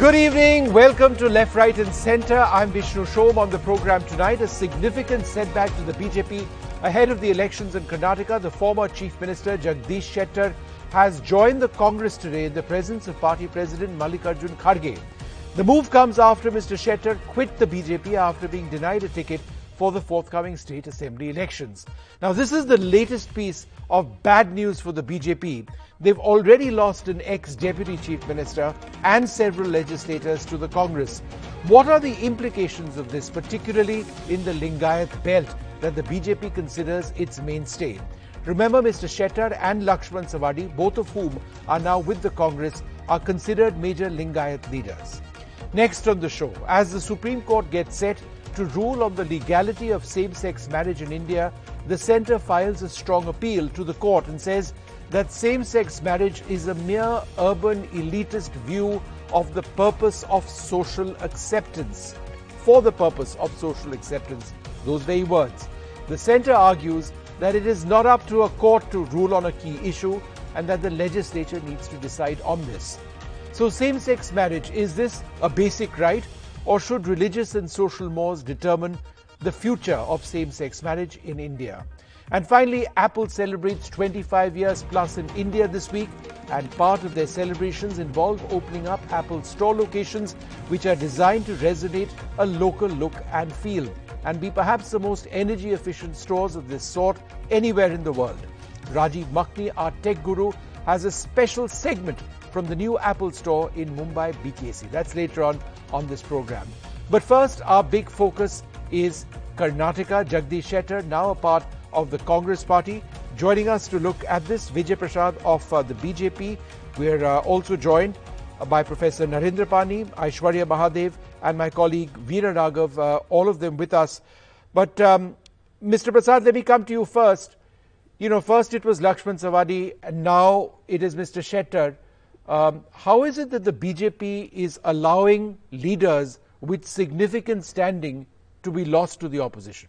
Good evening. Welcome to Left, Right, and Centre. I'm Vishnu Som on the program tonight. A significant setback to the BJP ahead of the elections in Karnataka. The former Chief Minister Jagdish Shettar has joined the Congress today in the presence of party President Mallikarjun Kharge. The move comes after Mr. Shettar quit the BJP after being denied a ticket for the forthcoming state assembly elections. Now, this is the latest piece of bad news for the BJP. They've already lost an ex-deputy chief minister and several legislators to the Congress. What are the implications of this, particularly in the Lingayat belt that the BJP considers its mainstay? Remember, Mr. Shettar and Lakshman Savadi, both of whom are now with the Congress, are considered major Lingayat leaders. Next on the show, as the Supreme Court gets set to rule on the legality of same sex marriage in India, the centre files a strong appeal to the court and says that same sex marriage is a mere urban elitist view of the purpose of social acceptance. For the purpose of social acceptance, those very words. The centre argues that it is not up to a court to rule on a key issue and that the legislature needs to decide on this. So, same sex marriage is this a basic right, or should religious and social mores determine the future of same sex marriage in India? And finally, Apple celebrates 25 years plus in India this week, and part of their celebrations involve opening up Apple store locations which are designed to resonate a local look and feel and be perhaps the most energy efficient stores of this sort anywhere in the world. Rajiv Makhni, our tech guru, has a special segment from the new Apple store in Mumbai BKC. That's later on on this program. But first, our big focus is Karnataka. Jagdish Shettar, now a part of the Congress party. Joining us to look at this, Vijay Prasad of uh, the BJP. We're uh, also joined by Professor Narendra Pani, Aishwarya Mahadev, and my colleague Veera Raghav, uh, all of them with us. But um, Mr. Prasad, let me come to you first. You know, first it was Lakshman Savadi, and now it is Mr. Shettar. Um, how is it that the BJP is allowing leaders with significant standing to be lost to the opposition?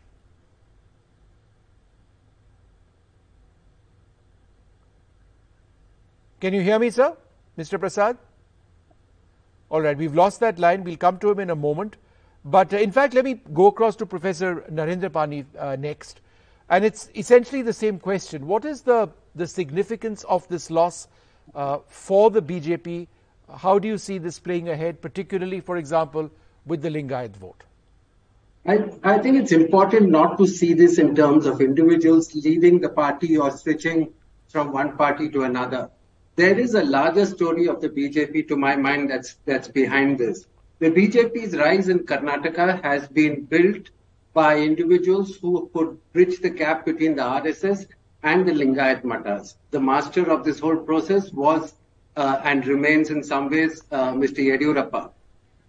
Can you hear me, sir? Mr. Prasad? All right, we've lost that line. We'll come to him in a moment. But uh, in fact, let me go across to Professor Narendra Pani uh, next. And it's essentially the same question. What is the, the significance of this loss Uh, for the BJP? How do you see this playing ahead, particularly, for example, with the Lingayat vote? I, I think it's important not to see this in terms of individuals leaving the party or switching from one party to another there is a larger story of the BJP, to my mind, that's that's behind this. The BJP's rise in Karnataka has been built by individuals who could bridge the gap between the RSS and the Lingayat Matas. The master of this whole process was uh, and remains in some ways uh, Mr. Yediyurappa.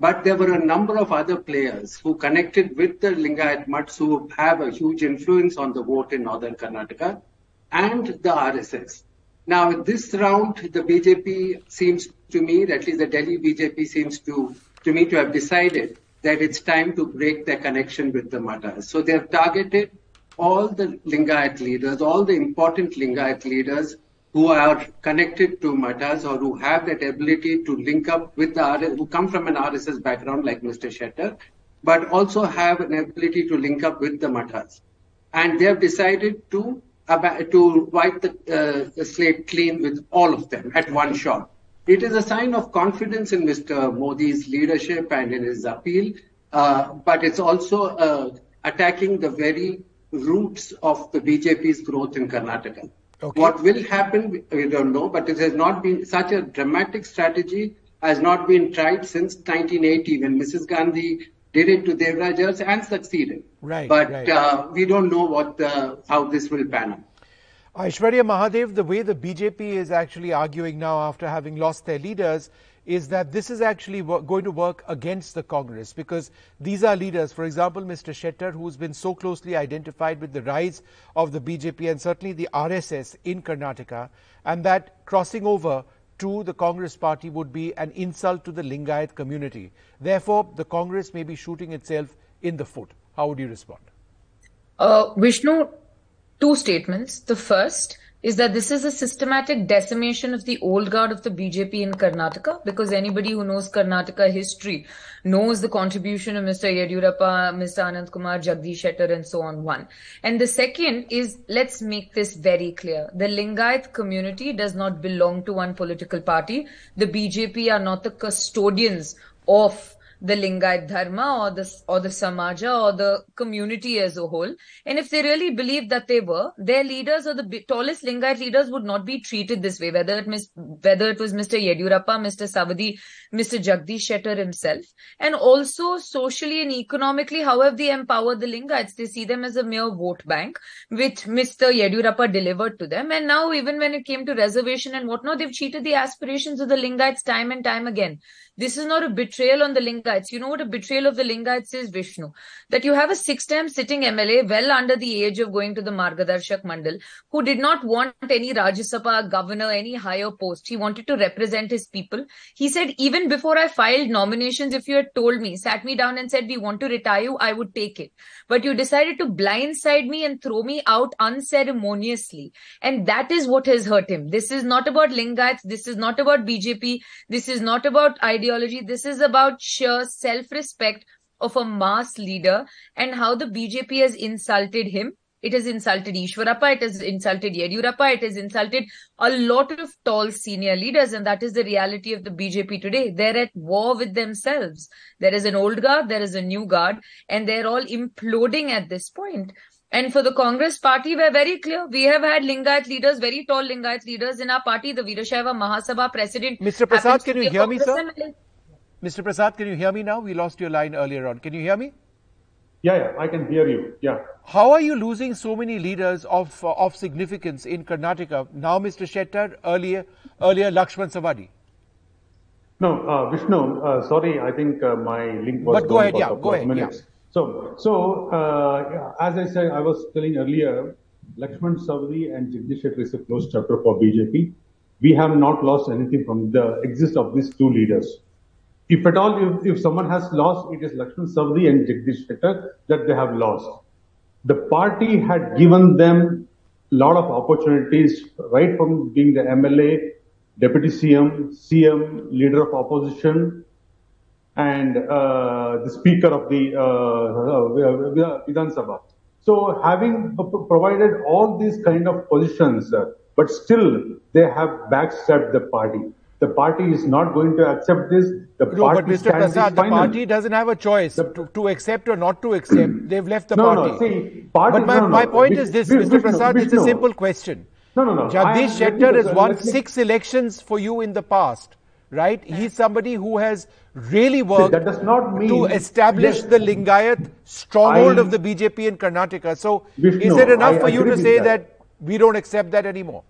But there were a number of other players who connected with the Lingayat Mats who have a huge influence on the vote in northern Karnataka and the RSS. Now, this round, the BJP seems to me, at least the Delhi BJP seems to, to me to have decided that it's time to break their connection with the Matas. So they have targeted all the Lingayat leaders, all the important Lingayat leaders who are connected to Matas or who have that ability to link up with the RS, who come from an RSS background like Mr. Shettar, but also have an ability to link up with the Matas. And they have decided to to wipe the, uh, the slate clean with all of them at one shot. It is a sign of confidence in Mr. Modi's leadership and in his appeal, uh, but it's also uh, attacking the very roots of the BJP's growth in Karnataka. Okay. What will happen, we don't know, but it has not been such a dramatic strategy has not been tried since 1980 when Mrs. Gandhi did it to Devaraj Urs and succeeded. Right. But right. Uh, we don't know what the, how this will pan out. Aishwarya Mahadev, the way the BJP is actually arguing now after having lost their leaders is that this is actually going to work against the Congress because these are leaders, for example, Mr. Shettar, who's been so closely identified with the rise of the BJP and certainly the RSS in Karnataka, and that crossing over to the Congress party would be an insult to the Lingayat community. Therefore, the Congress may be shooting itself in the foot. How would you respond? Uh, Vishnu, two statements. The first, is that this is a systematic decimation of the old guard of the BJP in Karnataka because anybody who knows Karnataka history knows the contribution of Mr. Yediyurappa, Mr. Ananth Kumar, Jagdish Shettar and so on. One. And the second is let's make this very clear. The Lingayat community does not belong to one political party. The BJP are not the custodians of the Lingayat Dharma or the or the Samaja or the community as a whole. And if they really believed that they were, their leaders or the tallest Lingayat leaders would not be treated this way. Whether it mis- whether it was Mr. Yediyurappa, Mr. Savadi, Mr. Jagdish Shettar himself, and also socially and economically, how have they empowered the Lingayats? They see them as a mere vote bank, which Mr. Yediyurappa delivered to them. And now, even when it came to reservation and whatnot, they've cheated the aspirations of the Lingayats time and time again. This is not a betrayal on the Lingayats. You know what a betrayal of the Lingayats is, Vishnu? That you have a six-time sitting MLA, well under the age of going to the Margadarshak Mandal, who did not want any Rajya Sabha governor, any higher post. He wanted to represent his people. He said, even before I filed nominations, if you had told me, sat me down and said, we want to retire you, I would take it. But you decided to blindside me and throw me out unceremoniously. And that is what has hurt him. This is not about Lingayats. This is not about BJP. This is not about ideology. This is about sheer self-respect of a mass leader and how the BJP has insulted him. It has insulted Eshwarappa, it has insulted Yediyurappa, it has insulted a lot of tall senior leaders, and that is the reality of the BJP today. They're at war with themselves. There is an old guard, there is a new guard, and they're all imploding at this point. And for the Congress party, we're very clear. We have had Lingayat leaders, very tall Lingayat leaders in our party. The Veerashaiva Mahasabha president. Mr. Prasad, can you hear me, sir? Mr. Prasad, can you hear me now? We lost your line earlier on. Can you hear me? Yeah, yeah, I can hear you. Yeah. How are you losing so many leaders of uh, of significance in Karnataka? Now, Mr. Shettar, earlier, earlier Lakshman Savadi. No, uh, Vishnu, uh, sorry, I think uh, my link was. But go ahead, yeah, go ahead. Minutes. Yeah. So, so uh, as I said, I was telling earlier, Lakshman Savadi and Jagdish Shettar is a close chapter for BJP. We have not lost anything from the exist of these two leaders. If at all, if, if someone has lost, it is Lakshman Savadi and Jagdish Shettar that they have lost. The party had given them a lot of opportunities, right from being the MLA, Deputy CM, CM, Leader of Opposition, and uh, the Speaker of the uh, uh, Vidhan Sabha. So having provided all these kind of positions, uh, but still they have backstabbed the party. The party is not going to accept this. The no, party but Mr. Prasad, the party doesn't have a choice the, to, to, accept or not to accept. They've left the no, party. No, see, party, but my, no, my point is this, Mr. Prasad, it's a simple question. No, no, no. Jagdish Shettar has won six elections for you in the past, right? He's somebody who has really worked that does not mean, to establish yes, the Lingayat stronghold I, of the BJP in Karnataka. So, Vishnu, is it enough I for you to say that. that. we don't accept that anymore?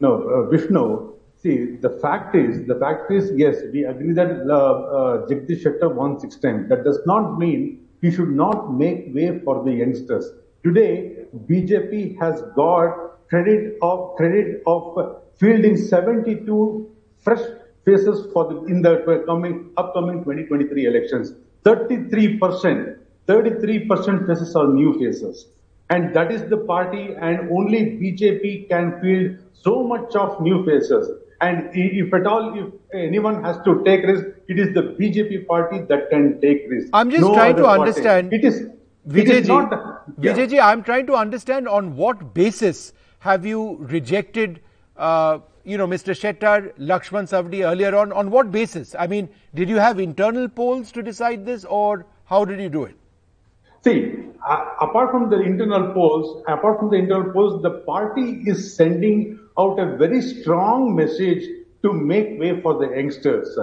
No, uh, Vishnu, See, the fact is, the fact is, yes, we agree that uh, uh, Jagdish Shettar won six times. That does not mean he should not make way for the youngsters. Today, BJP has got credit of credit of fielding 72 fresh faces for the in the coming upcoming 2023 elections. 33 percent, 33 percent faces are new faces, and that is the party, and only BJP can field so much of new faces. And if at all, if anyone has to take risk, it is the BJP party that can take risk. I'm just no trying to understand. It is. Vijayji, yeah. Vijayji, I'm trying to understand on what basis have you rejected, you know, Mr. Shettar, Lakshman Savadi earlier on? On what basis? I mean, did you have internal polls to decide this, or how did you do it? See, uh, apart from the internal polls, apart from the internal polls, the party is sending out a very strong message to make way for the youngsters.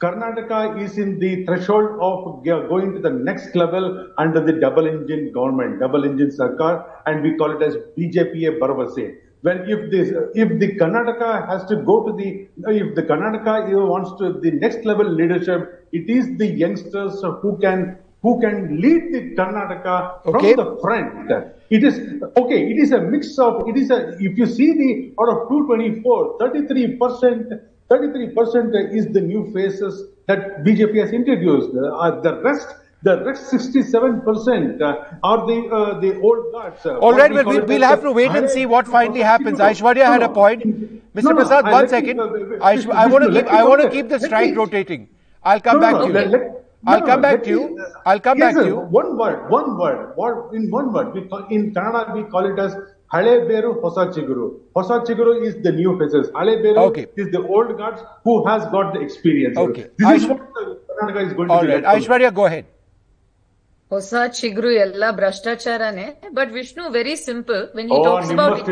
Karnataka is in the threshold of going to the next level under the double engine government, double engine Sarkar, and we call it as BJP Baravase. When if this, if the Karnataka has to go to the, if the Karnataka wants to the next level leadership, it is the youngsters who can who can lead the Karnataka okay. from the front. It is, okay, it is a mix of, it is a, if you see the, out of 224, 33%, 33% is the new faces that BJP has introduced. Uh, the rest The rest 67% uh, are the uh, the old guards. Uh, All right, well, we, we'll have to wait and see what finally happens. Aishwarya had a point. Mr. no, Prasad, I- one me- second. uh, I want to keep I want to keep the strike rotating. I'll come No, back to you. let- I'll come back to you. I'll come back to you. One word, one word, what in one word. We call, in Kannada we call it as Hale Beru Hosa Chiguru. Hosa Chiguru is the new faces. Hale Beru Okay. is the old guards who has got the experience. Okay. This is what the Karnataka is going All to be right. Aishwarya, go ahead. ಹೊಸ ಚಿಗುರು ಎಲ್ಲ ಭ್ರಷ್ಟಾಚಾರನೇ but Vishnu very simple when he talks about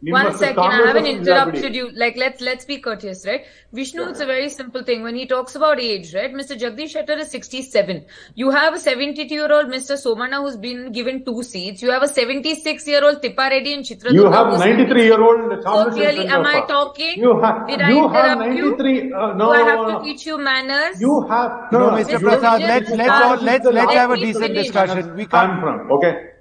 One second, I haven't interrupted you. Like let's let's be courteous, right? Vishnu, yeah. it's a very simple thing. When he talks about age, right? Mr. Jagdish Shettar is 67. You have a 72-year-old Mr. Somanna who's been given two seats. You have a 76-year-old Tipparadi Reddy and Chitra. You have 93-year-old. So clearly, am I talking? You have. Did I interrupt you? Uh, no, Do I have to teach you manners? You have. No, no Mr. Prasad. Let's let's let's let's have a decent discussion. We come from. Okay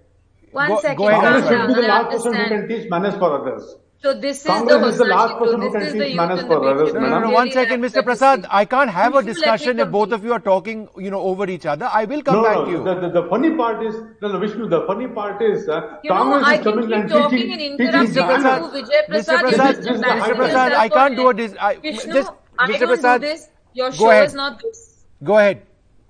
one Go- second go ahead, calm should down, be the I last person who understand. can teach manners for others. So this is Congress the is the last person who This can is teach the manners for others, No, no, no. One second, Mr. Prasad. I can't have a You should let me discussion if both of you are talking, you know, over each other. I will come no, back no, to you. The, the, the funny part is, no, no, Vishnu, the funny part is, uh, You know, Congress I is can coming keep and talking teaching, and teaching interrupting Mr. Prasad, you, Vijay Mr. Prasad. Prasad, you're just Mr. Prasad, yourself I can't do a it. dis- I- Vishnu, just- I Mr. don't Prasad, do this. Your show is not this. Go ahead.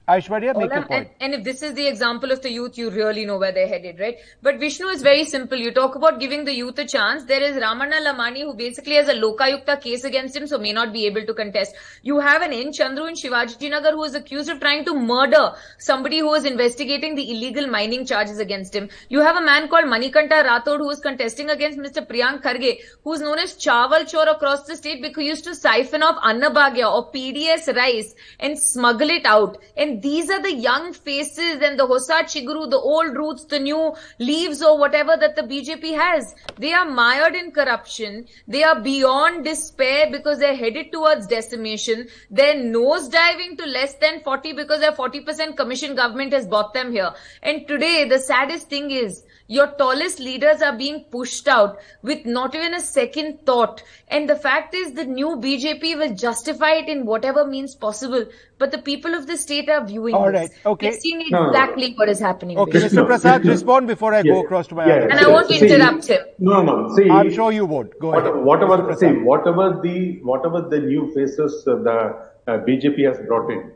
Aishwarya, make your point. and, and if this is the example of the youth, you really know where they're headed, right? But Vishnu is very simple. You talk about giving the youth a chance. There is Ramana Lamani who basically has a Lokayukta case against him, so may not be able to contest. You have an N. Chandru in Shivaji Nagar who is accused of trying to murder somebody who is investigating the illegal mining charges against him. You have a man called Manikanta Rathod who is contesting against Mr. Priyank Kharge, who is known as Chawal Chor across the state because he used to siphon off Annabhagya or PDS rice and smuggle it out. And these are the young faces and the Hosa Chiguru, the old roots, the new leaves or whatever that the BJP has. They are mired in corruption. They are beyond despair because they're headed towards decimation. They're nose diving to less than 40 because their 40% commission government has bought them here. And today, the saddest thing is your tallest leaders are being pushed out with not even a second thought. And the fact is the new BJP will justify it in whatever means possible. But the people of the state are viewing All this. okay. They're seeing No, no, no. exactly what is happening. Okay. Mr. No, Prasad, no. respond before I Yeah, go across to my yeah, other. And I won't see, interrupt him. No, no. See, I'm sure you won't. Go ahead. What- whatever, Mr. see, whatever the whatever the new faces uh, the uh, BJP has brought in,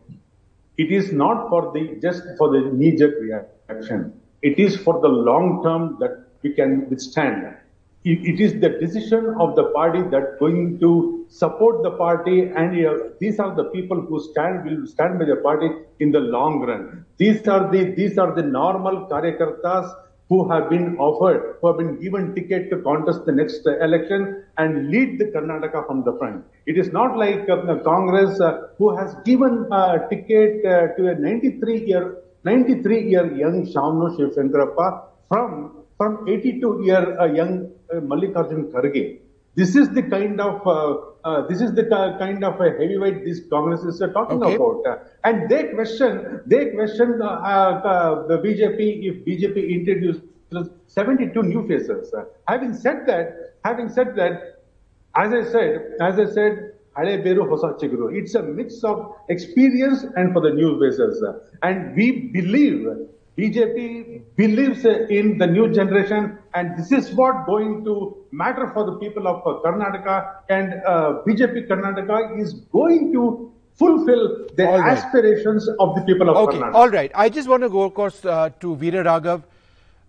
it is not for the just for the knee-jerk reaction. It is for the long term that we can withstand. It, is the decision of the party that going to support the party, and uh, these are the people who stand will stand by the party in the long run. These are the these are the normal karyakartas who have been offered, who have been given ticket to contest the next uh, election and lead the Karnataka from the front. It is not like uh, Congress uh, who has given a ticket uh, to a 93 year 93 year young Shamanur Shivshankarappa from from 82 year uh, young uh, Mallikarjun Kharge. This is the kind of uh, uh, this is the kind of a heavyweight these Congress is uh, talking Okay. about, and they question they question uh, uh, the BJP if BJP introduced 72 new faces. Having said that, having said that, as I said, as I said, Hale Beru Hosa Chiguru. It's a mix of experience and for the new faces. Uh, And we believe, BJP believes uh, in the new generation and this is what going to matter for the people of uh, Karnataka and uh, BJP Karnataka is going to fulfill the All right. aspirations of the people of Okay, Karnataka. all right. I just want to go, of course, uh, to Veera Raghav.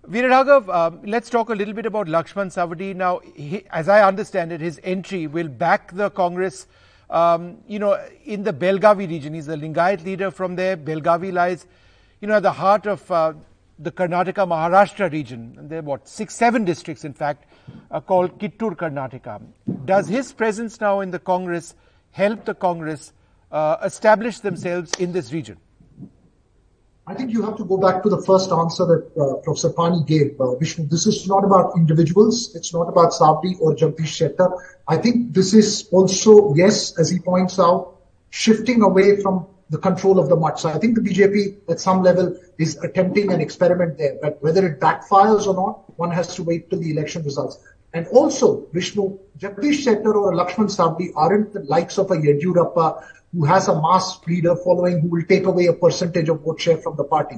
Veera Raghav, um, let's talk a little bit about Lakshman Savadi. Now, he, as I understand it, his entry will back the Congress, um, you know, in the Belgavi region. He's a Lingayat leader from there. Belgavi lies, you know, at the heart of uh, the Karnataka Maharashtra region. And there are what, six, seven districts, in fact, uh, called Kittur Karnataka. Does his presence now in the Congress help the Congress uh, establish themselves in this region? I think you have to go back to the first answer that uh, Professor Pani gave, uh, Vishnu. This is not about individuals. It's not about Savadi or Jagdish. I think this is also, yes, as he points out, shifting away from the control of the mutts. So I think the BJP at some level is attempting an experiment there, but whether it backfires or not, one has to wait till the election results. And also, Vishnu, Jagdish Shettar or Lakshman Savadi aren't the likes of a Yediyurappa who has a mass leader following who will take away a percentage of vote share from the party.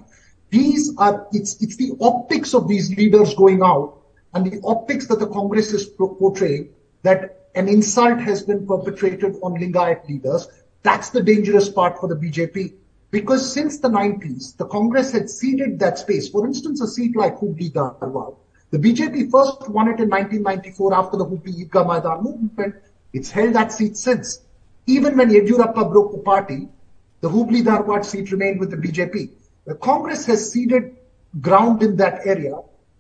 These are, it's, it's the optics of these leaders going out and the optics that the Congress is portraying that an insult has been perpetrated on Lingayat leaders. That's the dangerous part for the BJP. Because since the 90s, the Congress had ceded that space. For instance, a seat like Hubli Dharwad. The BJP first won it in 1994 after the Hubli Idgah Maidan movement. It's held that seat since. Even when Yediyurappa broke the party, the Hubli Dharwad seat remained with the BJP. The Congress has ceded ground in that area.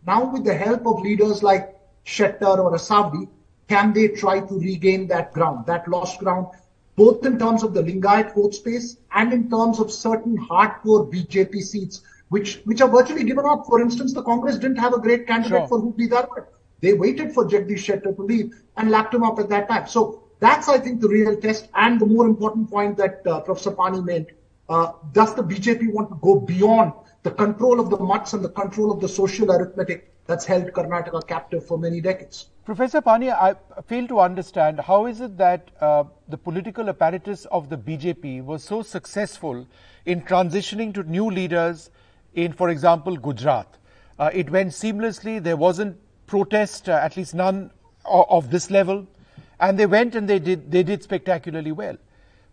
Now with the help of leaders like Shettar or Asabdi, can they try to regain that ground, that lost ground, both in terms of the Lingayat vote space and in terms of certain hardcore BJP seats, which, which are virtually given up. For instance, the Congress didn't have a great candidate sure. for Hubli Dharwad. They waited for Jagdish Shettar to leave and lapped him up at that time. So that's, I think, the real test. And the more important point that uh, Professor Pani made, uh, does the BJP want to go beyond the control of the mutts and the control of the social arithmetic that's held Karnataka captive for many decades? Professor Pani, I fail to understand how is it that uh, the political apparatus of the BJP was so successful in transitioning to new leaders in, for example, Gujarat. Uh, it went seamlessly. There wasn't protest, uh, at least none of, of, this level, and they went and they did they did spectacularly well.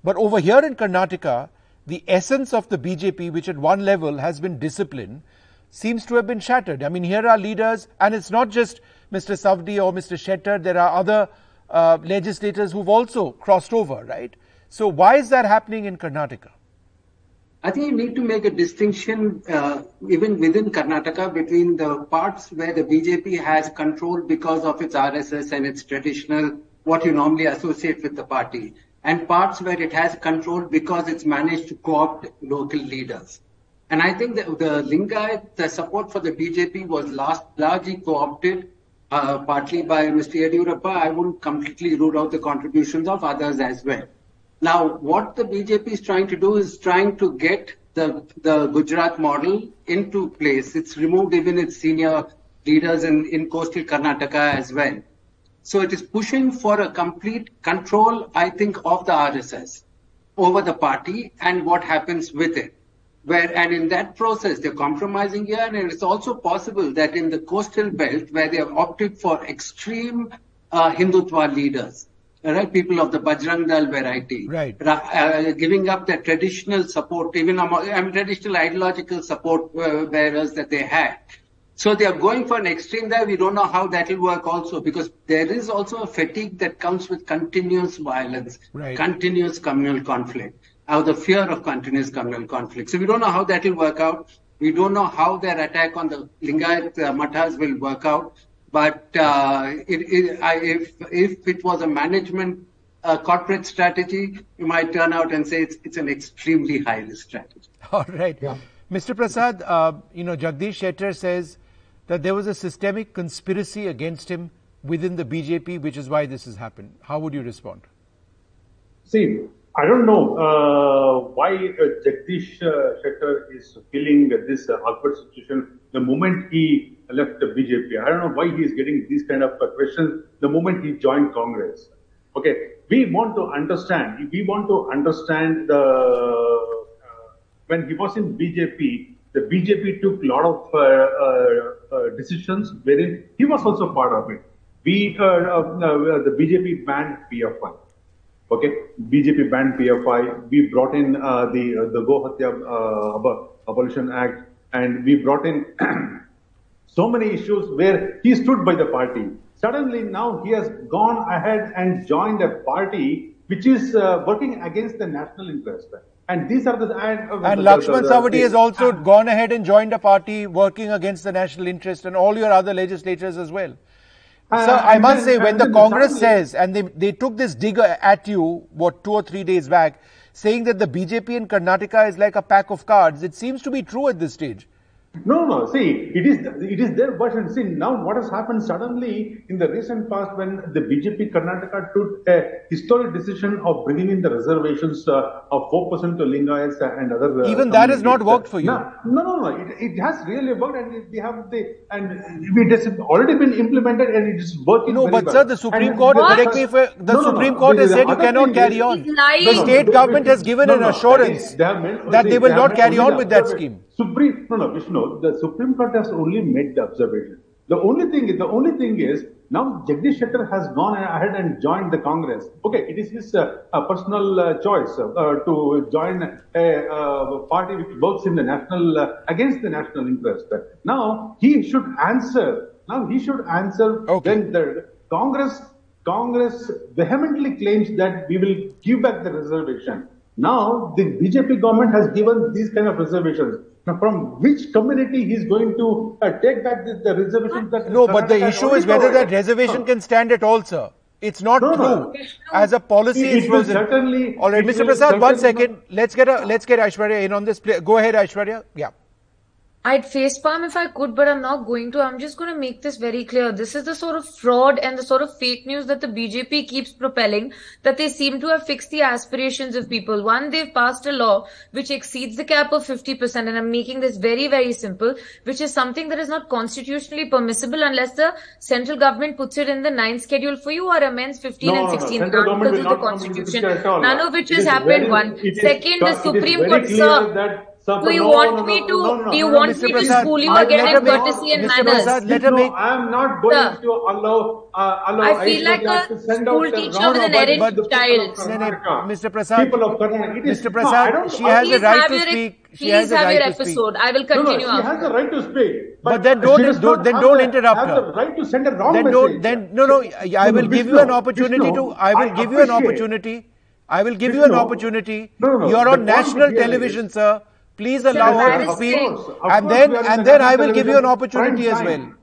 But over here in Karnataka, the essence of the BJP, which at one level has been discipline, seems to have been shattered. I mean, here are leaders, and it's not just Mr. Savadi or Mr. Shettar, there are other uh, legislators who've also crossed over, right? So why is that happening in Karnataka? I think you need to make a distinction uh, even within Karnataka between the parts where the BJP has control because of its RSS and its traditional, what you normally associate with the party, and parts where it has control because it's managed to co-opt local leaders. And I think that the Lingayat, the support for the BJP was last, largely co-opted uh, partly by Mr. Yediyurappa. I wouldn't completely rule out the contributions of others as well. Now, what the BJP is trying to do is trying to get the, the Gujarat model into place. It's removed even its senior leaders in, in coastal Karnataka as well. So it is pushing for a complete control, I think, of the RSS over the party and what happens with it where and in that process they're compromising here and it's also possible that in the coastal belt where they have opted for extreme uh, Hindutva leaders, right, people of the Bajrang Dal variety, right, uh, giving up their traditional support, even among, I mean, traditional ideological support uh, bearers that they had. So they are going for an extreme there. We don't know how that will work also because there is also a fatigue that comes with continuous violence, right. continuous communal conflict out the fear of continuous communal conflict. So we don't know how that will work out. We don't know how their attack on the Lingayat uh, Mathas will work out. But uh, it, it, I, if if it was a management uh, corporate strategy, you might turn out and say it's, it's an extremely high risk strategy. All right. Yeah. Mr. Prasad, uh, you know, Jagdish Shettar says that there was a systemic conspiracy against him within the BJP, which is why this has happened. How would you respond? See, I don't know uh, why uh, Jagdish uh, Shettar is feeling this uh, awkward situation the moment he left the BJP. I don't know why he is getting these kind of uh, questions the moment he joined Congress. Okay, we want to understand. We want to understand the uh, when he was in BJP, the BJP took a lot of decisions wherein he was also part of it. We the BJP banned PFI. Okay, BJP banned PFI. We brought in uh, the uh, the Go Hatya uh, Abolition Act, and we brought in so many issues where he stood by the party. Suddenly now he has gone ahead and joined a party which is uh, working against the national interest. And these are the and, uh, and Lakshman Savadi has also gone ahead and joined a party working against the national interest, and all your other legislators as well. Uh, so I must then, say, when the Congress says, and they, they took this dig at you, what, two or three days back, saying that the BJP in Karnataka is like a pack of cards, it seems to be true at this stage. No, no. See, it is it is their version. See, now what has happened suddenly in the recent past when the BJP Karnataka took a historic decision of bringing in the reservations uh, of four percent to Lingayats and other. Uh, Even that has not worked for you. No, no, no. no. It, it has really worked, and we have the and it has already been implemented, and it is working. No, very but well. sir, the Supreme And Court, what? correct me if I- the No, no, no. Supreme Court The- has the said you cannot carry is- on. The No, no, state government has given No, an assurance that is- they have made- that see, they will have not carry on with that observation. scheme. Supreme, no, no, Vishnu, the Supreme Court has only made the observation. The only thing, is- the only thing is now Jagdish Shettar has gone ahead and joined the Congress. Okay, it is his uh, uh, personal uh, choice uh, to join a uh, party which works in the national uh, against the national interest. Now he should answer. Now he should answer Okay. when the Congress Congress vehemently claims that we will give back the reservation. Now the BJP government has given these kind of reservations. Now, from which community he is going to uh, take back the, the reservations that No, but the issue is whether that reservation can stand at all, sir. It's not No, true. no. As a policy, It- it's it will certainly- All right, Mr. Prasad, one second. Let's get a let's get Aishwarya in on this. Go ahead, Aishwarya. Yeah. I'd facepalm if I could, but I'm not going to. I'm just going to make this very clear. This is the sort of fraud and the sort of fake news that the BJP keeps propelling, that they seem to have fixed the aspirations of people. One, they've passed a law which exceeds the cap of 50%, and I'm making this very, very simple, which is something that is not constitutionally permissible unless the central government puts it in the ninth schedule for you or amends 15 No, and no, no. 16 Central government because will of the not come into this constitution. None of which It has happened. very- One. it is- Second, the Supreme Court, sir. That- Do you no, want no, me to? no, no, do you no, no, want Mr. me to Prasad, school you I- again let on her make- courtesy and Mr. manners? Prasad, let her no, make- I am not going Sir. to allow, uh, allow I feel like a to school out the teacher wrong with an errant but the people child. No, no, Mr. Prasad, People of Karnataka. Mr. Prasad, don't- she has the right to speak. She has the right to speak. I will No, no, continue she has the right to speak. But then don't- she does don't- then don't interrupt have her. the right to send a wrong then message. don't then no no I, I No, will no, give you an opportunity Vishnu, to I will I give you an opportunity I will give you an opportunity no, no, no, you're on national television is- sir please allow her to speak and then we are in and then I will give you an opportunity as well.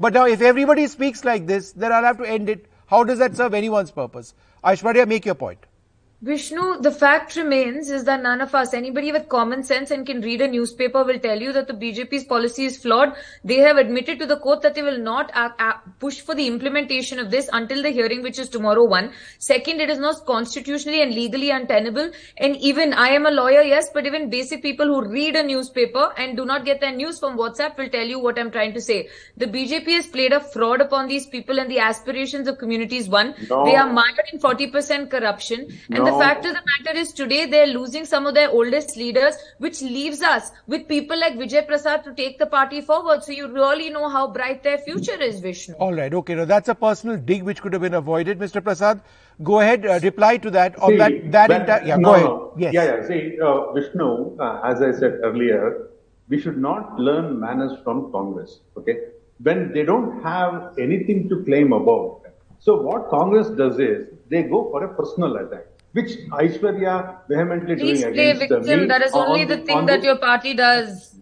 But now if everybody speaks like this then I'll have to end it. How does that serve anyone's purpose? Aishwarya make your point Vishnu, the fact remains is that none of us, anybody with common sense and can read a newspaper will tell you that the BJP's policy is flawed. They have admitted to the court that they will not a- a- push for the implementation of this until the hearing, which is tomorrow one. Second, it is not constitutionally and legally untenable. And even, I am a lawyer, yes, but even basic people who read a newspaper and do not get their news from WhatsApp will tell you what I'm trying to say. The BJP has played a fraud upon these people and the aspirations of communities. One, No. they are mired in 40% corruption. And the fact of the matter is today they're losing some of their oldest leaders, which leaves us with people like Vijay Prasad to take the party forward. So you really know how bright their future is, Vishnu. all right okay now that's a personal dig which could have been avoided Mr. Prasad go ahead uh, reply to that on See, that that when- entire yeah no, go ahead no. yes Yeah, yeah. See, uh, Vishnu, uh, as I said earlier, we should not learn manners from Congress. Okay, when they don't have anything to claim about. So what Congress does is they go for a personal attack, which Aishwarya vehemently Please doing play against uh, victim. me That is on only the thing on that your party does.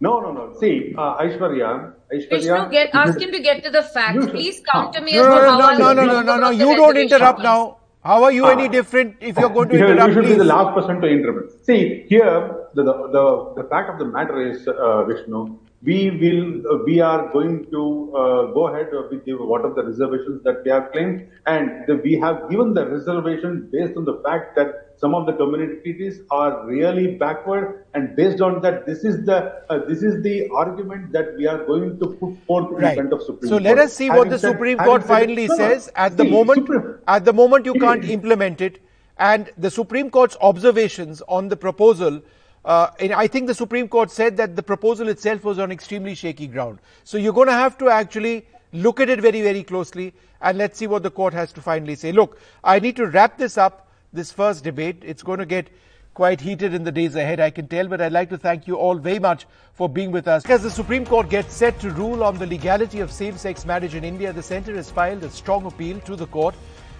No, no, no. See, uh, Aishwarya, Aishwarya. Vishnu, get, ask him to get to the facts. Please counter me no as no to no how no no no no no no you don't interrupt now how are you Ah. any different if you're going to you, interrupt you should please be the last person to interrupt. See, here, the, the, the, fact of the matter is, uh, Vishnu, we will, uh, we are going to uh, go ahead with the, what are the reservations that we have claimed, and the, we have given the reservation based on the fact that some of the communities are really backward, and based on that, this is the uh, this is the argument that we are going to put forth in Right. front of Supreme So Court. let us see what the said- Supreme Court said- finally no. says. At the See, moment, Supreme- at the moment you can't implement it, and the Supreme Court's observations on the proposal. Uh, and I think the Supreme Court said that the proposal itself was on extremely shaky ground. So you're going to have to actually look at it very, very closely, and let's see what the court has to finally say. Look, I need to wrap this up. This first debate. It's going to get quite heated in the days ahead, I can tell, but I'd like to thank you all very much for being with us. As the Supreme Court gets set to rule on the legality of same sex marriage in India, the centre has filed a strong appeal to the court.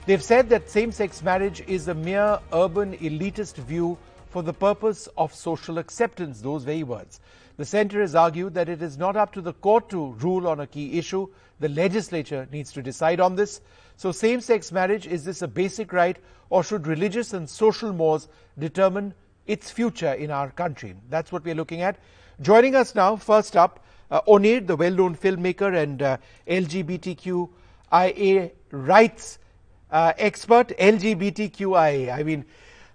They've said that same sex marriage is a mere urban elitist view for the purpose of social acceptance, those very words. The centre has argued that it is not up to the court to rule on a key issue. The legislature needs to decide on this. So, same sex marriage is this a basic right, or should religious and social mores determine its future in our country. That's what we're looking at. Joining us now, first up, uh, Onir, the well known filmmaker and uh, LGBTQIA rights uh, expert, LGBTQIA. I mean,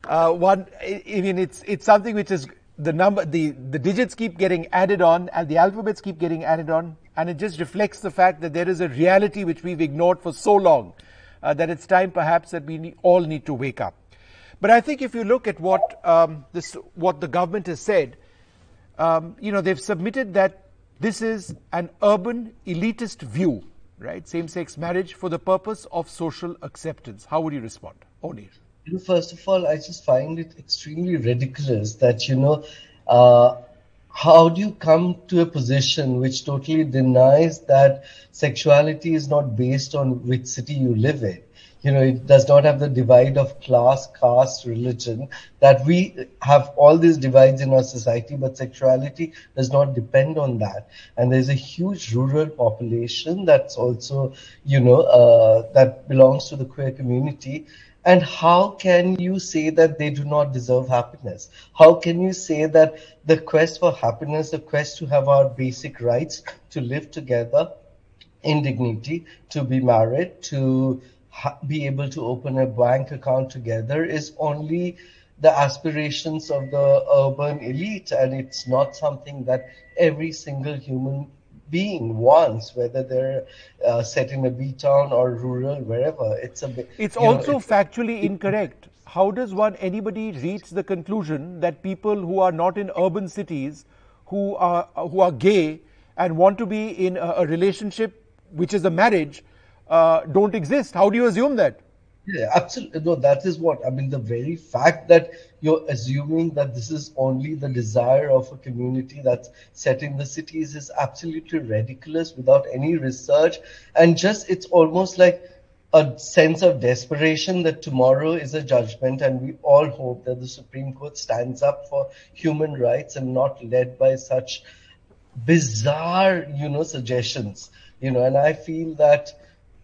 uh, one, I mean, it's, it's something which is the number, the, the digits keep getting added on and the alphabets keep getting added on. And it just reflects the fact that there is a reality which we've ignored for so long uh, that it's time perhaps that we all need to wake up. But I think if you look at what um, this, what the government has said, um, you know, they've submitted that this is an urban elitist view, right? Same-sex marriage for the purpose of social acceptance. How would you respond, First of all, I just find it extremely ridiculous that you know, uh, how do you come to a position which totally denies that sexuality is not based on which city you live in? you know, it does not have the divide of class, caste, religion, that we have all these divides in our society, but sexuality does not depend on that. And there's a huge rural population that's also, you know, uh, that belongs to the queer community. And how can you say that they do not deserve happiness? How can you say that the quest for happiness, the quest to have our basic rights to live together in dignity, to be married, to be able to open a bank account together is only the aspirations of the urban elite and it's not something that every single human being wants whether they're uh, set in a a b town or rural wherever it's a bit it's also know, it's, factually incorrect how does one anybody reach the conclusion that people who are not in urban cities who are who are gay and want to be in a, a relationship which is a marriage uh, don't exist. How do you assume that? Yeah, absolutely. No, that is what I mean. The very fact that you're assuming that this is only the desire of a community that's set in the cities is absolutely ridiculous without any research. And just, it's almost like a sense of desperation that tomorrow is a judgment. And we all hope that the Supreme Court stands up for human rights and not led by such bizarre, you know, suggestions. You know, and I feel that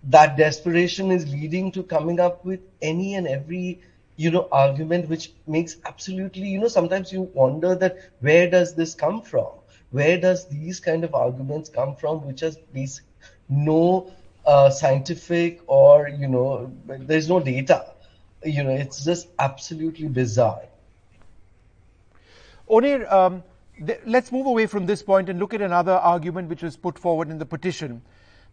that desperation is leading to coming up with any and every you know argument which makes absolutely you know sometimes you wonder that where does this come from? Where does these kind of arguments come from which has no uh, scientific or you know there's no data. You know it's just absolutely bizarre. Onir, um, th- let's move away from this point and look at another argument which was put forward in the petition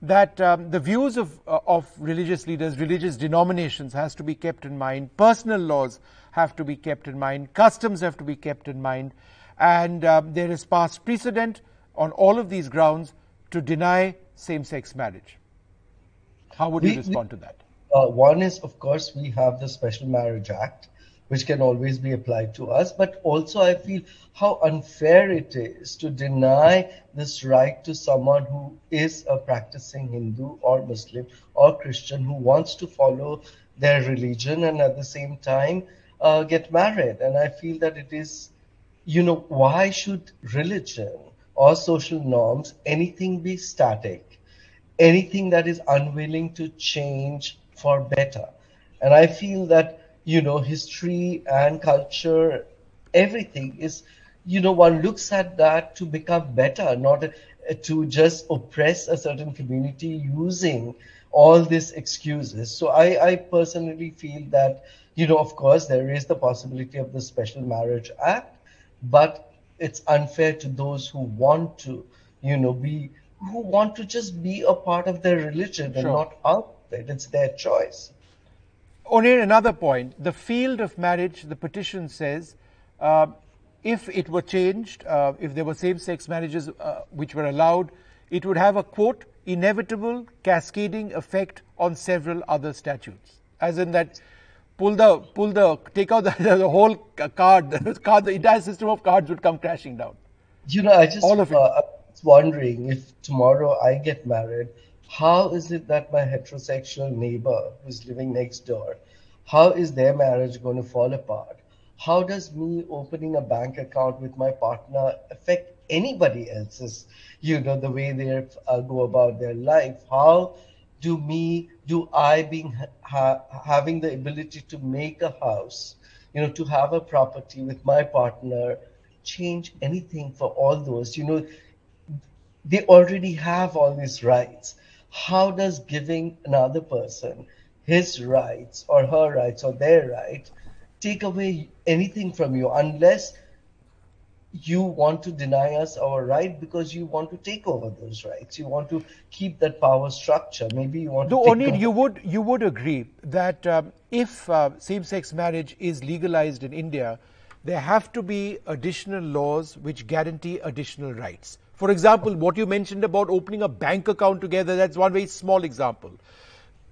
that um, the views of, uh, of religious leaders, religious denominations has to be kept in mind, personal laws have to be kept in mind, customs have to be kept in mind, and um, there is past precedent on all of these grounds to deny same-sex marriage. How would we, you respond we, to that? Uh, one is, of course, we have the Special Marriage Act, which can always be applied to us. But also, I feel how unfair it is to deny this right to someone who is a practicing Hindu or Muslim or Christian who wants to follow their religion and at the same time uh, get married. And I feel that it is, you know, why should religion or social norms, anything be static? Anything that is unwilling to change for better? And I feel that you know, history and culture, everything is, you know, one looks at that to become better, not uh, to just oppress a certain community using all these excuses. So I, I personally feel that, you know, of course, there is the possibility of the Special Marriage Act, but it's unfair to those who want to, you know, be, who want to just be a part of their religion sure. and not out it. It's their choice. Only another point, the field of marriage, the petition says, uh, if it were changed, uh, if there were same-sex marriages uh, which were allowed, it would have a quote inevitable cascading effect on several other statutes, as in that pull the pull the take out the, the whole card, the card, the entire system of cards would come crashing down. You know, I just all of it. Uh, I was wondering if tomorrow I get married how is it that my heterosexual neighbor who's living next door, how is their marriage going to fall apart? How does me opening a bank account with my partner affect anybody else's, you know, the way they uh, go about their life? How do me, do I being ha- having the ability to make a house, you know, to have a property with my partner, change anything for all those. You know, they already have all these rights. How does giving another person his rights or her rights or their right take away anything from you unless you want to deny us our right because you want to take over those rights. You want to keep that power structure. Maybe you want Though, to. Onir, you would you would agree that um, if uh, same-sex marriage is legalized in India, there have to be additional laws which guarantee additional rights. For example, what you mentioned about opening a bank account together, that's one very small example.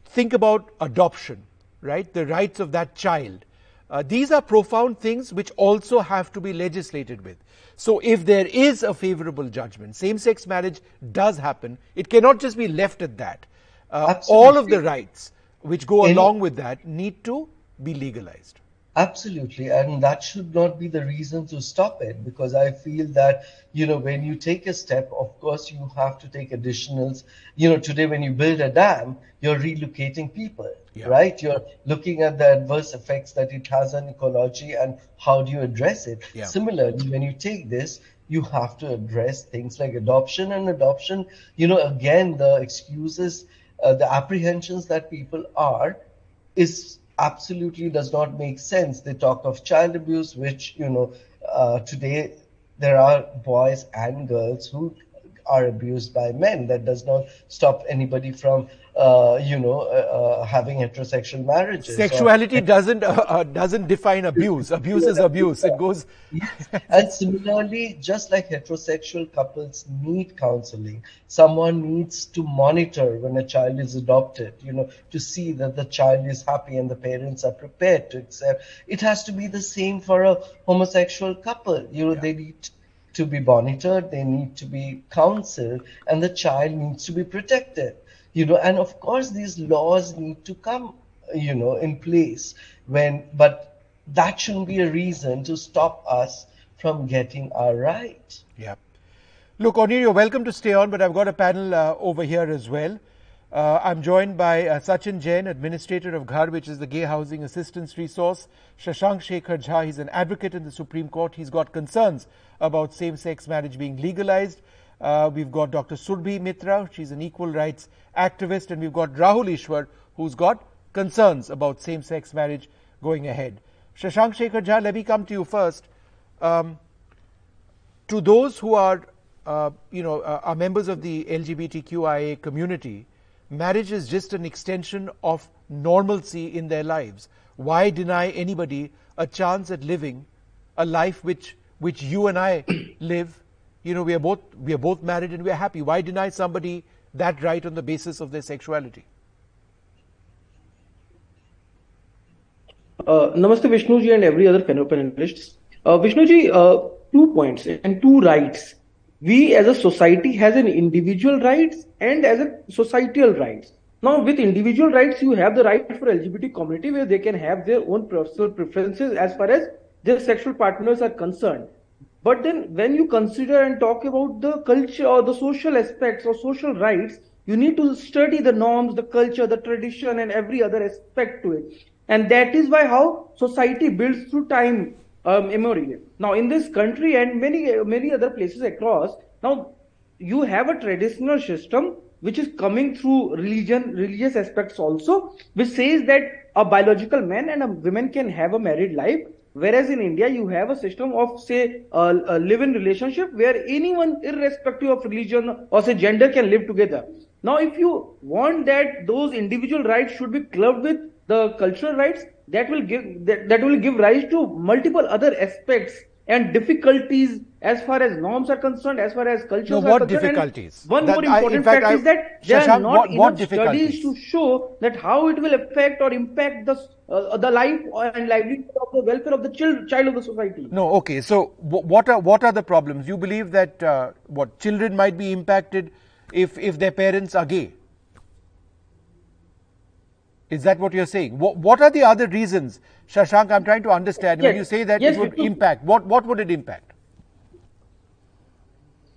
Think about adoption, right? The rights of that child. Uh, these are profound things which also have to be legislated with. So, if there is a favorable judgment, same sex marriage does happen, it cannot just be left at that. Uh, all of the rights which go along with that need to be legalized. Absolutely, and that should not be the reason to stop it because I feel that you know when you take a step, of course you have to take additionals. You know, today when you build a dam, you're relocating people, yeah. right? You're looking at the adverse effects that it has on ecology and how do you address it. Yeah. Similarly, when you take this, you have to address things like adoption and adoption. You know, again, the excuses, uh, the apprehensions that people are is absolutely does not make sense. They talk of child abuse, which, you know, uh, today there are boys and girls who are abused by men. That does not stop anybody from uh, you know, uh, uh, having heterosexual marriages. Sexuality or, doesn't uh, uh, doesn't define abuse. Abuse is abuse. It goes. yes. And similarly, just like heterosexual couples need counseling, someone needs to monitor when a child is adopted. You know, to see that the child is happy and the parents are prepared to accept. It has to be the same for a homosexual couple. You know, yeah. they need to be monitored, they need to be counseled, and the child needs to be protected you know. And of course these laws need to come you know in place when but that shouldn't be a reason to stop us from getting our right. Yeah. Look Onir, you're welcome to stay on but i've got a panel uh, over here as well uh, I'm joined by uh, Sachin Jain, administrator of GHAR, which is the Gay Housing Assistance Resource. Shashank Shekhar Jha, he's an advocate in the Supreme Court. He's got concerns about same sex marriage being legalized. Uh, we've got Dr. Surbhi Mitra, she's an equal rights activist, and we've got Rahul Easwar, who's got concerns about same sex marriage going ahead. Shashank Shekhar Jha, let me come to you first. Um, to those who are, uh, you know, uh, are members of the LGBTQIA community, marriage is just an extension of normalcy in their lives. Why deny anybody a chance at living a life which, which you and I live you know, we are both we are both married and we are happy. Why deny somebody that right on the basis of their sexuality? Uh, namaste Vishnuji and every other panelists. Uh, Vishnuji, uh, two points and two rights. We as a society has an individual rights and as a societal rights. Now, with individual rights, you have the right for LGBT community where they can have their own personal preferences as far as their sexual partners are concerned. But then when you consider and talk about the culture or the social aspects or social rights, you need to study the norms, the culture, the tradition and every other aspect to it. And that is why how society builds through time um. Now in this country and many, many other places across, now you have a traditional system which is coming through religion, religious aspects also, which says that a biological man and a woman can have a married life Whereas in India, you have a system of, say, a, a live-in relationship where anyone, irrespective of religion or say gender, can live together. Now, if you want that those individual rights should be clubbed with the cultural rights, that will give that, that will give rise to multiple other aspects and difficulties as far as norms are concerned, as far as culture no, what are concerned. difficulties? one that more important fact, fact I, is that there Shashank, are not what, enough what studies to show that how it will affect or impact the uh, the life and livelihood of the welfare of the child, child of the society. No, okay. So, what are what are the problems? You believe that uh, what children might be impacted if if their parents are gay? Is that what you're saying? What, what are the other reasons, Shashank? I'm trying to understand. Yes. When you say that yes, it would impact, what what would it impact?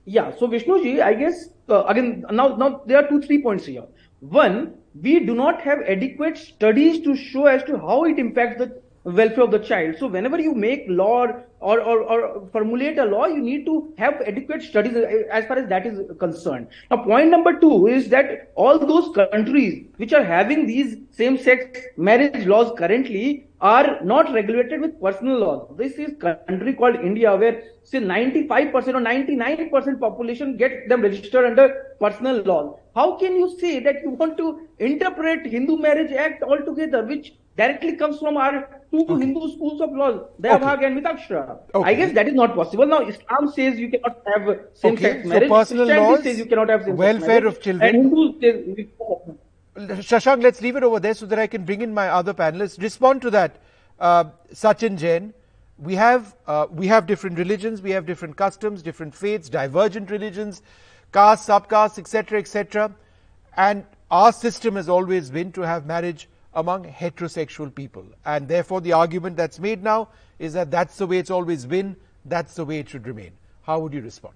Yeah. So Vishnuji, I guess uh, again now now there are two three points here. One, we do not have adequate studies to show as to how it impacts the welfare of the child. So whenever you make law or, or, or formulate a law, you need to have adequate studies as far as that is concerned. Now, point number two is that all those countries which are having these same-sex marriage laws currently are not regulated with personal laws. This is country called India where say 95% or 99% population get them registered under personal laws. How can you say that you want to interpret Hindu Marriage Act altogether, which directly comes from our two okay. Hindu schools of law, Dayabhag okay. and Mitakshara. Okay. I guess that is not possible. Now, Islam says you cannot have same-sex okay. marriage. So personal laws, says you cannot have welfare marriage, of children. And Hindus say Shashank, let's leave it over there so that I can bring in my other panelists. Respond to that, uh, Sachin Jain. We have uh, we have different religions, we have different customs, different faiths, divergent religions, castes, subcastes, etc., etc. And our system has always been to have marriage among heterosexual people. And therefore, the argument that's made now is that that's the way it's always been, that's the way it should remain. How would you respond?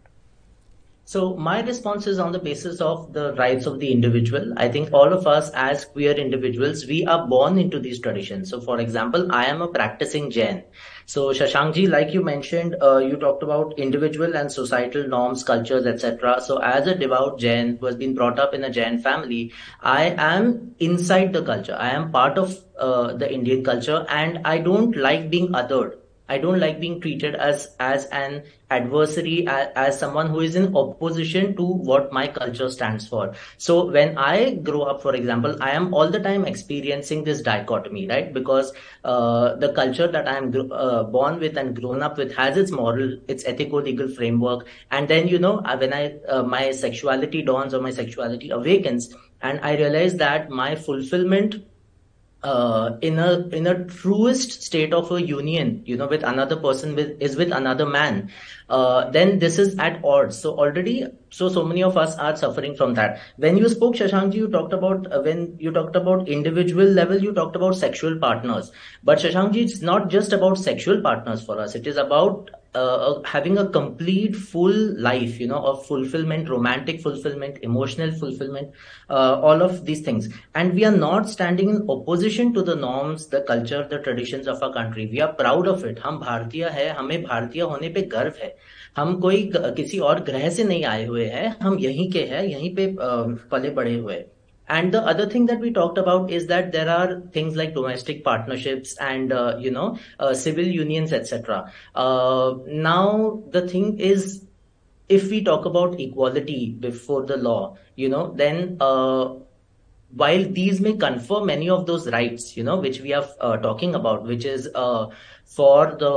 So my response is on the basis of the rights of the individual. I think all of us as queer individuals, we are born into these traditions. So for example, I am a practicing Jain. So Shashankji, like you mentioned, uh, you talked about individual and societal norms, cultures, etc. So as a devout Jain who has been brought up in a Jain family, I am inside the culture. I am part of uh, the Indian culture and I don't like being othered. I don't like being treated as as an adversary as, as, someone who is in opposition to what my culture stands for. So when I grow up, for example, I am all the time experiencing this dichotomy, right? Because uh, the culture that I am uh, born with and grown up with has its moral, its ethical legal framework, and then you know when I uh, my sexuality dawns or my sexuality awakens, and I realize that my fulfillment uh, in a in a truest state of a union, you know, with another person with is with another man, uh, then this is at odds. So already, so so many of us are suffering from that. When you spoke, Shashankji, you talked about uh, when you talked about individual level, you talked about sexual partners. But Shashankji, it's not just about sexual partners for us. It is about uh, having a complete full life you know of fulfillment romantic fulfillment emotional fulfillment uh, all of these things and we are not standing in opposition to the norms the culture the traditions of our country we are proud of it हम भारतीय है हमें भारतीय होने पे गर्व है हम कोई किसी और ग्रह से नहीं आए हुए हैं हम यहीं के हैं यहीं पे पले बड़े हुए and the other thing that we talked about is that there are things like domestic partnerships and uh, you know uh, civil unions etc uh, now the thing is if we talk about equality before the law you know then uh, while these may confer many of those rights you know which we are uh, talking about which is uh, for the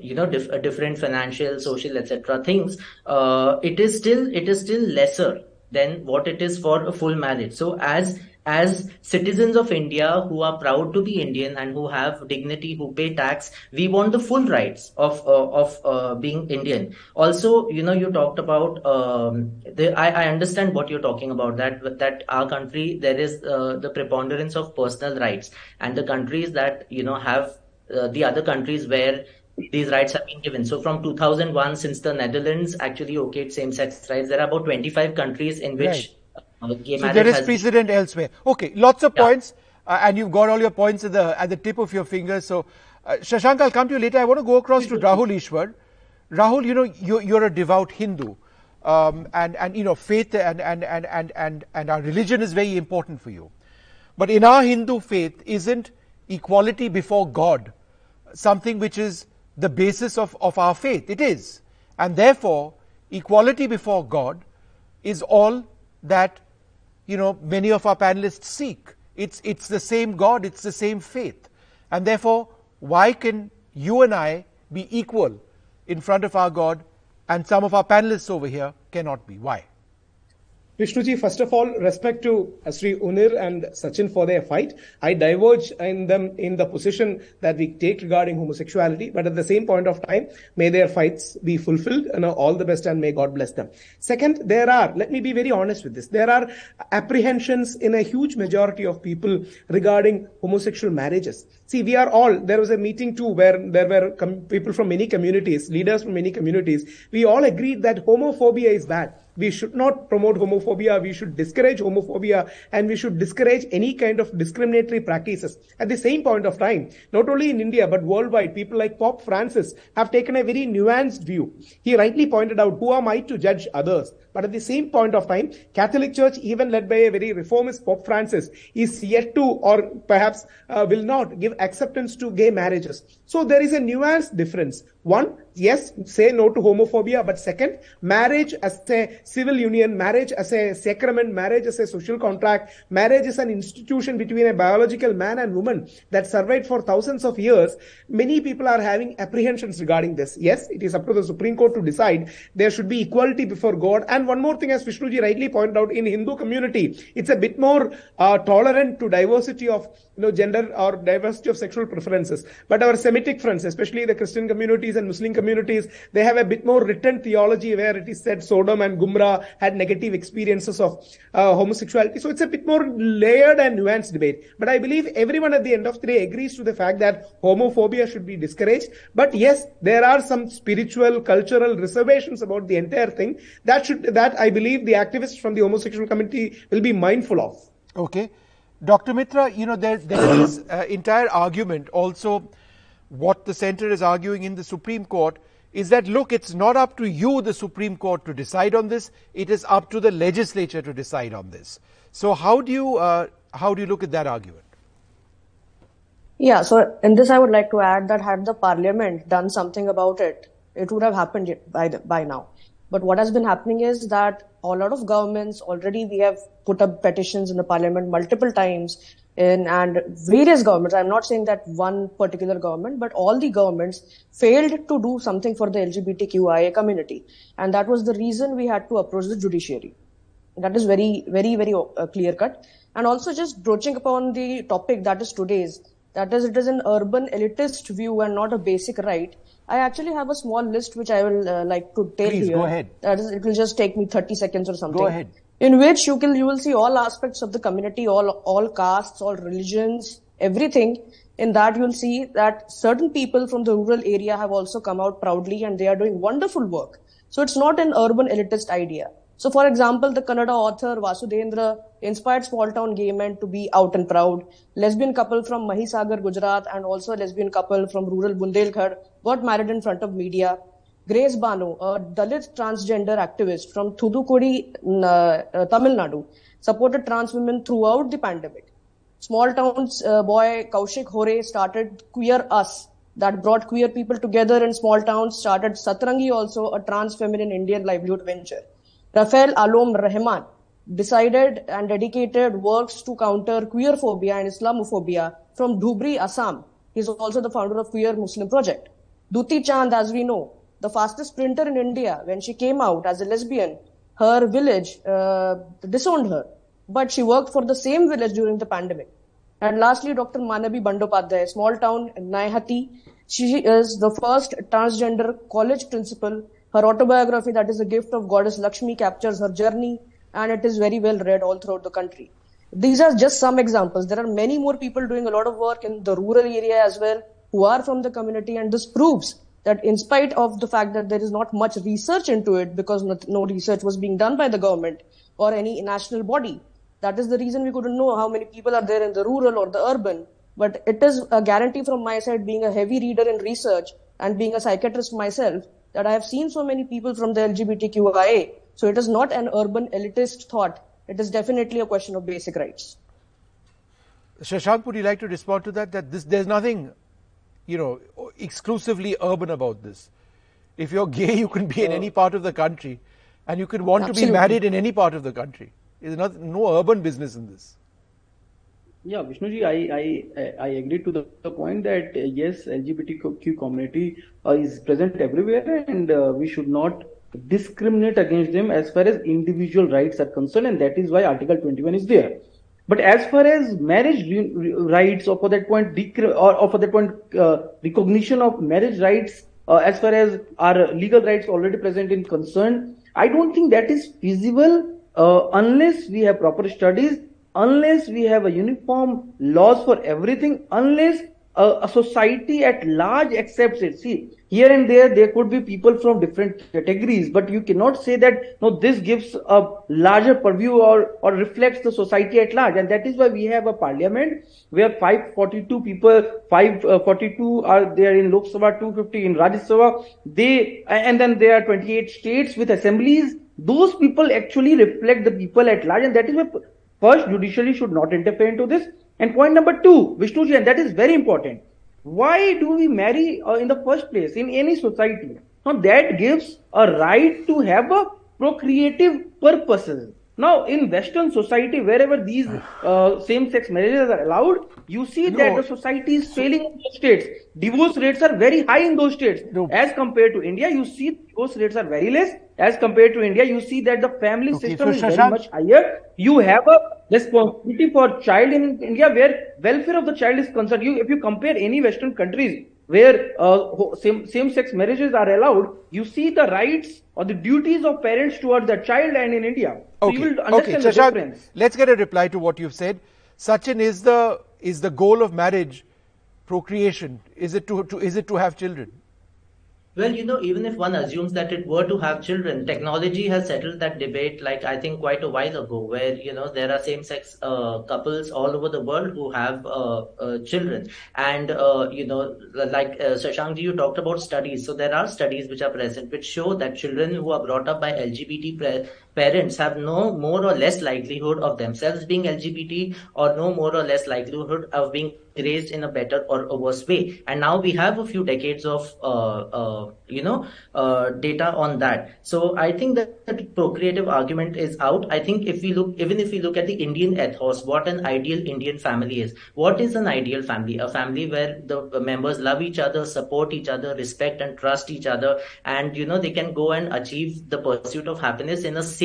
you know dif- different financial social etc things it is still it is still lesser than what it is for a full marriage. So as as citizens of India who are proud to be Indian and who have dignity, who pay tax, we want the full rights of uh, of uh, being Indian. Also, you know, you talked about. Um, the, I, I, understand what you're talking about. That that our country there is uh, the preponderance of personal rights, and the countries that you know have uh, the other countries where these rights have been given. So from 2001, since the Netherlands actually okayed same-sex rights, there are about 25 countries in which right. uh, gay so there is precedent elsewhere. Okay, lots of yeah. points, uh, and you've got all your points at the at the tip of your fingers. So, uh, Shashank, I'll come to you later. I want to go across to Rahul Easwar. Rahul, you know, you're, you're a devout Hindu. Um, and, and, you know, faith and, and, and, and, and, and our religion is very important for you. But in our Hindu faith, isn't equality before God something which is the basis of, of our faith. It is. And therefore, equality before God is all that, you know, many of our panelists seek. It's, it's the same God, it's the same faith. And therefore, why can you and I be equal in front of our God and some of our panelists over here cannot be? Why? Vishnuji, first of all, respect to Sri Onir and Sachin for their fight. I diverge in them in the position that we take regarding homosexuality, but at the same point of time, may their fights be fulfilled and all the best and may God bless them. Second, there are, let me be very honest with this, there are apprehensions in a huge majority of people regarding homosexual marriages. See, we are all, there was a meeting too where there were com- people from many communities, leaders from many communities. We all agreed that homophobia is bad we should not promote homophobia we should discourage homophobia, and we should discourage any kind of discriminatory practices. At the same point of time, not only in India but worldwide, people like Pope Francis have taken a very nuanced view. He rightly pointed out, who am I to judge others? But at the same point of time, Catholic Church, even led by a very reformist Pope Francis, is yet to, or perhaps uh, will not, give acceptance to gay marriages. So there is a nuanced difference. One, yes, say no to homophobia, but second, marriage as a civil union, marriage as a sacrament, marriage as a social contract, marriage is an institution between a biological man and woman that survived for thousands of years. Many people are having apprehensions regarding this. Yes, it is up to the Supreme Court to decide there should be equality before God. And one more thing, as Vishnuji rightly pointed out, in Hindu community, it's a bit more uh, tolerant to diversity of you know, gender or diversity of sexual preferences. But our Semitic friends, especially the Christian communities and Muslim communities, they have a bit more written theology where it is said Sodom and Gomorrah had negative experiences of uh, homosexuality. So it's a bit more layered and nuanced debate. But I believe everyone at the end of the day agrees to the fact that homophobia should be discouraged. But yes, there are some spiritual, cultural reservations about the entire thing that should, that I believe the activists from the homosexual community will be mindful of. Okay. Dr. Mitra, you know, there, there is uh, entire argument also what the center is arguing in the Supreme Court is that look, it's not up to you, the Supreme Court, to decide on this. It is up to the legislature to decide on this. So, how do you uh, how do you look at that argument? Yeah. So, in this, I would like to add that had the Parliament done something about it, it would have happened by the, by now. But what has been happening is that a lot of governments already we have put up petitions in the parliament multiple times in, and various governments, I'm not saying that one particular government, but all the governments failed to do something for the LGBTQIA community. And that was the reason we had to approach the judiciary. That is very, very, very uh, clear cut. And also just broaching upon the topic that is today's, that is, it is an urban elitist view and not a basic right. I actually have a small list which I will uh, like to tell Please, here. go ahead. That is, it will just take me 30 seconds or something. Go ahead. In which you can you will see all aspects of the community, all all castes, all religions, everything. In that you'll see that certain people from the rural area have also come out proudly and they are doing wonderful work. So it's not an urban elitist idea. So, for example, the Kannada author Vasudhendra inspired small town gay men to be out and proud. Lesbian couple from Mahisagar, Gujarat, and also a lesbian couple from rural Bundelkhand got married in front of media. Grace Banu, a Dalit transgender activist from Thoothukudi, uh, uh, Tamil Nadu, supported trans women throughout the pandemic. Small towns uh, boy Kaushik Hore started Queer Us, that brought queer people together in small towns, started Satrangi also, a trans feminine Indian livelihood venture. Rafiul Alom Rahman decided and dedicated works to counter queer phobia and Islamophobia from Dhubri, Assam. He's also the founder of Queer Muslim Project. Dutee Chand, as we know, the fastest sprinter in India, when she came out as a lesbian, her village uh, disowned her. But she worked for the same village during the pandemic. And lastly, Dr. Manabi Bandopadhyay, small town in Naihati. She is the first transgender college principal. Her autobiography, that is a gift of goddess Lakshmi, captures her journey and it is very well read all throughout the country. These are just some examples. There are many more people doing a lot of work in the rural area as well who are from the community and this proves that in spite of the fact that there is not much research into it because no research was being done by the government or any national body, that is the reason we couldn't know how many people are there in the rural or the urban. But it is a guarantee from my side, being a heavy reader in research and being a psychiatrist myself, that I have seen so many people from the LGBTQIA. So it is not an urban elitist thought. It is definitely a question of basic rights. Shashank, would you like to respond to that? That this, there's nothing, you know, exclusively urban about this. If you're gay, you can be in uh, any part of the country, and you can want Absolutely. to be married in any part of the country. There's not, no urban business in this. Yeah, Vishnuji, I, I, I agree to the, the point that uh, yes, LGBTQ community uh, is present everywhere and uh, we should not discriminate against them as far as individual rights are concerned and that is why Article 21 is there. But as far as marriage re- re- rights or for that point, decri- or, or for that point, uh, recognition of marriage rights uh, as far as our legal rights already present in concern, I don't think that is feasible uh, unless we have proper studies unless we have a uniform laws for everything, unless a, a, society at large accepts it. See, here and there, there could be people from different categories, but you cannot say that, no, this gives a larger purview or, or reflects the society at large. And that is why we have a parliament where 542 people, 542 uh, are there in Lok Sabha, 250 in Rajya Sabha. They, and then there are 28 states with assemblies. Those people actually reflect the people at large. And that is why first judiciary should not interfere into this and point number two, Vishnuji, and that is very important. Why do we marry uh, in the first place in any society? Now that gives a right to have a procreative purposes. Now, in Western society, wherever these uh, same-sex marriages are allowed, you see no. that the society is failing in those states. Divorce rates are very high in those states. No. As compared to India, you see divorce rates are very less. As compared to India, you see that the family okay, system so is very much higher. You have a responsibility for child in India where welfare of the child is concerned. You, if you compare any Western countries, where uh, same, same-sex marriages are allowed, you see the rights or the duties of parents towards the child and in India. So okay. okay. Shashank, let's get a reply to what you've said. Sachin, is the is the goal of marriage procreation? Is it to, to is it to have children? Well, you know, even if one assumes that it were to have children, technology has settled that debate, like I think quite a while ago, where, you know, there are same sex uh, couples all over the world who have uh, uh, children. And, uh, you know, like uh, Shashankji, you talked about studies. So there are studies which are present which show that children who are brought up by LGBT parents have no more or less likelihood of themselves being LGBT or no more or less likelihood of being raised in a better or a worse way. And now we have a few decades of, uh, uh, you know, uh, data on that. So I think that the procreative argument is out. I think if we look, even if we look at the Indian ethos, what an ideal Indian family is. What is an ideal family? A family where the members love each other, support each other, respect and trust each other, and you know they can go and achieve the pursuit of happiness in a safe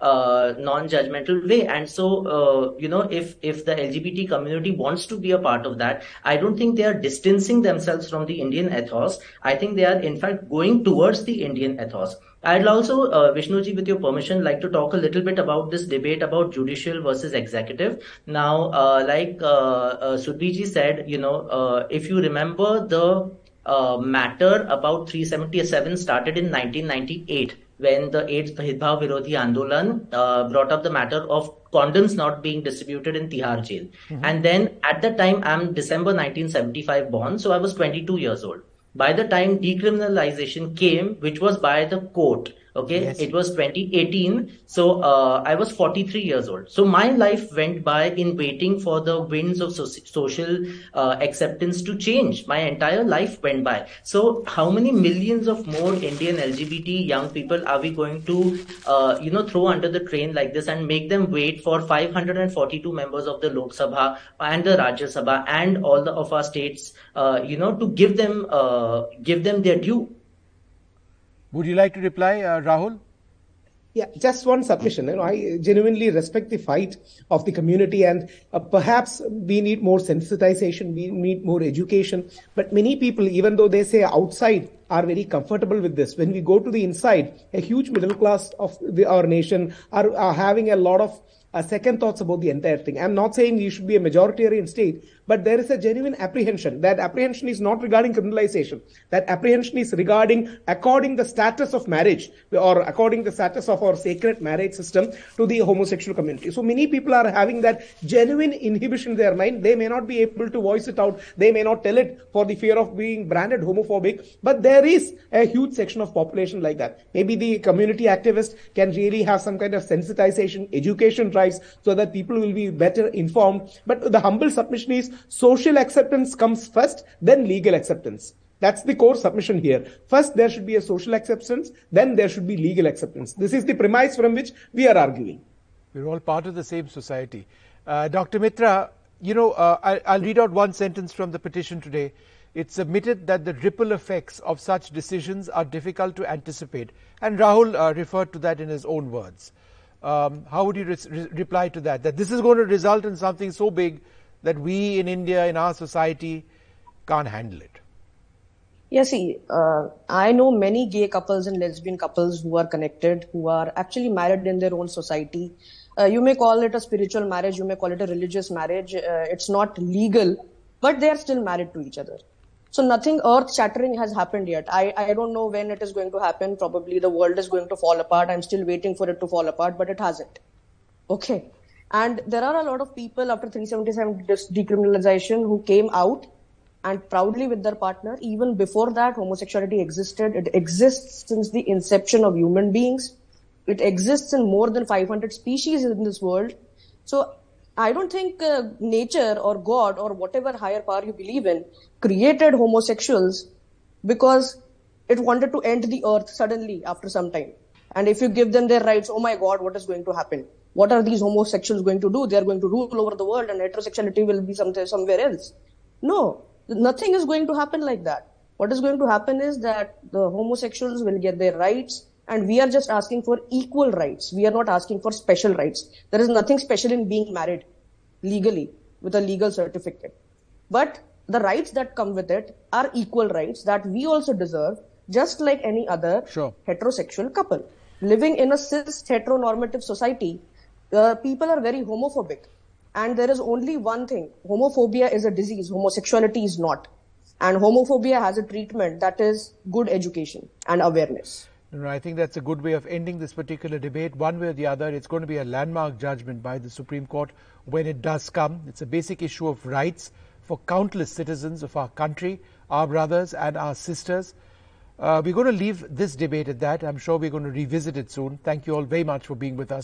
uh, non-judgmental way. And so uh, you know if if the lgbt community wants to be a part of that i don't think they are distancing themselves from the indian ethos. I think they are in fact going towards the indian ethos. I'd also, uh, Vishnuji, with your permission, like to talk a little bit about this debate about judicial versus executive. Now, uh, like uh, uh, Sudhiji said, you know, uh, if you remember the uh, matter about 377 started in 1998 when the AIDS Bhedbhav Virodhi Andolan uh, brought up the matter of condoms not being distributed in Tihar jail. Mm-hmm. And then at that time, I'm December 1975 born, so I was 22 years old. By the time decriminalization came, which was by the court, Okay, yes. it was 2018. So uh, I was 43 years old. So my life went by in waiting for the winds of so- social uh, acceptance to change. My entire life went by. So how many millions of more Indian LGBT young people are we going to, uh, you know, throw under the train like this and make them wait for 542 members of the Lok Sabha and the Rajya Sabha and all the of our states, uh, you know, to give them uh, give them their due? Would you like to reply, uh, Rahul? Yeah, just one submission. You know, I genuinely respect the fight of the community, and uh, perhaps we need more sensitization, we need more education. But many people, even though they say outside, are very comfortable with this. When we go to the inside, a huge middle class of the, our nation are, are having a lot of uh, second thoughts about the entire thing. I'm not saying we should be a majoritarian state, but there is a genuine apprehension. That apprehension is not regarding criminalization. That apprehension is regarding according the status of marriage or according the status of our sacred marriage system to the homosexual community. So many people are having that genuine inhibition in their mind. They may not be able to voice it out. They may not tell it for the fear of being branded homophobic, but there is a huge section of population like that. Maybe the community activist can really have some kind of sensitization, education drives so that people will be better informed. But the humble submission is social acceptance comes first, then legal acceptance. That's the core submission here. First, there should be a social acceptance, then there should be legal acceptance. This is the premise from which we are arguing. We're all part of the same society. Uh, Dr. Mitra, you know, uh, I, I'll read out one sentence from the petition today. It's submitted that the ripple effects of such decisions are difficult to anticipate. And Rahul uh, referred to that in his own words. Um, how would you re- re- reply to that? That this is going to result in something so big that we in India, in our society, can't handle it? Yeah, see, uh, I know many gay couples and lesbian couples who are connected, who are actually married in their own society. Uh, you may call it a spiritual marriage, you may call it a religious marriage. Uh, it's not legal but they are still married to each other. So nothing earth shattering has happened yet. I, I don't know when it is going to happen. Probably the world is going to fall apart. I'm still waiting for it to fall apart, but it hasn't. Okay. And there are a lot of people after 377 decriminalization who came out and proudly with their partner. Even before that, homosexuality existed. It exists since the inception of human beings. It exists in more than 500 species in this world. So I don't think uh, nature or God or whatever higher power you believe in created homosexuals because it wanted to end the earth suddenly after some time. And if you give them their rights, oh my God, what is going to happen? What are these homosexuals going to do? They are going to rule over the world and heterosexuality will be somewhere, somewhere else. No, nothing is going to happen like that. What is going to happen is that the homosexuals will get their rights and we are just asking for equal rights. We are not asking for special rights. There is nothing special in being married legally with a legal certificate. But the rights that come with it are equal rights that we also deserve, just like any other sure. heterosexual couple. Living in a cis heteronormative society, uh, people are very homophobic. And there is only one thing. Homophobia is a disease. Homosexuality is not. And homophobia has a treatment that is good education and awareness. I think that's a good way of ending this particular debate. One way or the other, it's going to be a landmark judgment by the Supreme Court when it does come. It's a basic issue of rights for countless citizens of our country, our brothers and our sisters. Uh, we're going to leave this debate at that. I'm sure we're going to revisit it soon. Thank you all very much for being with us.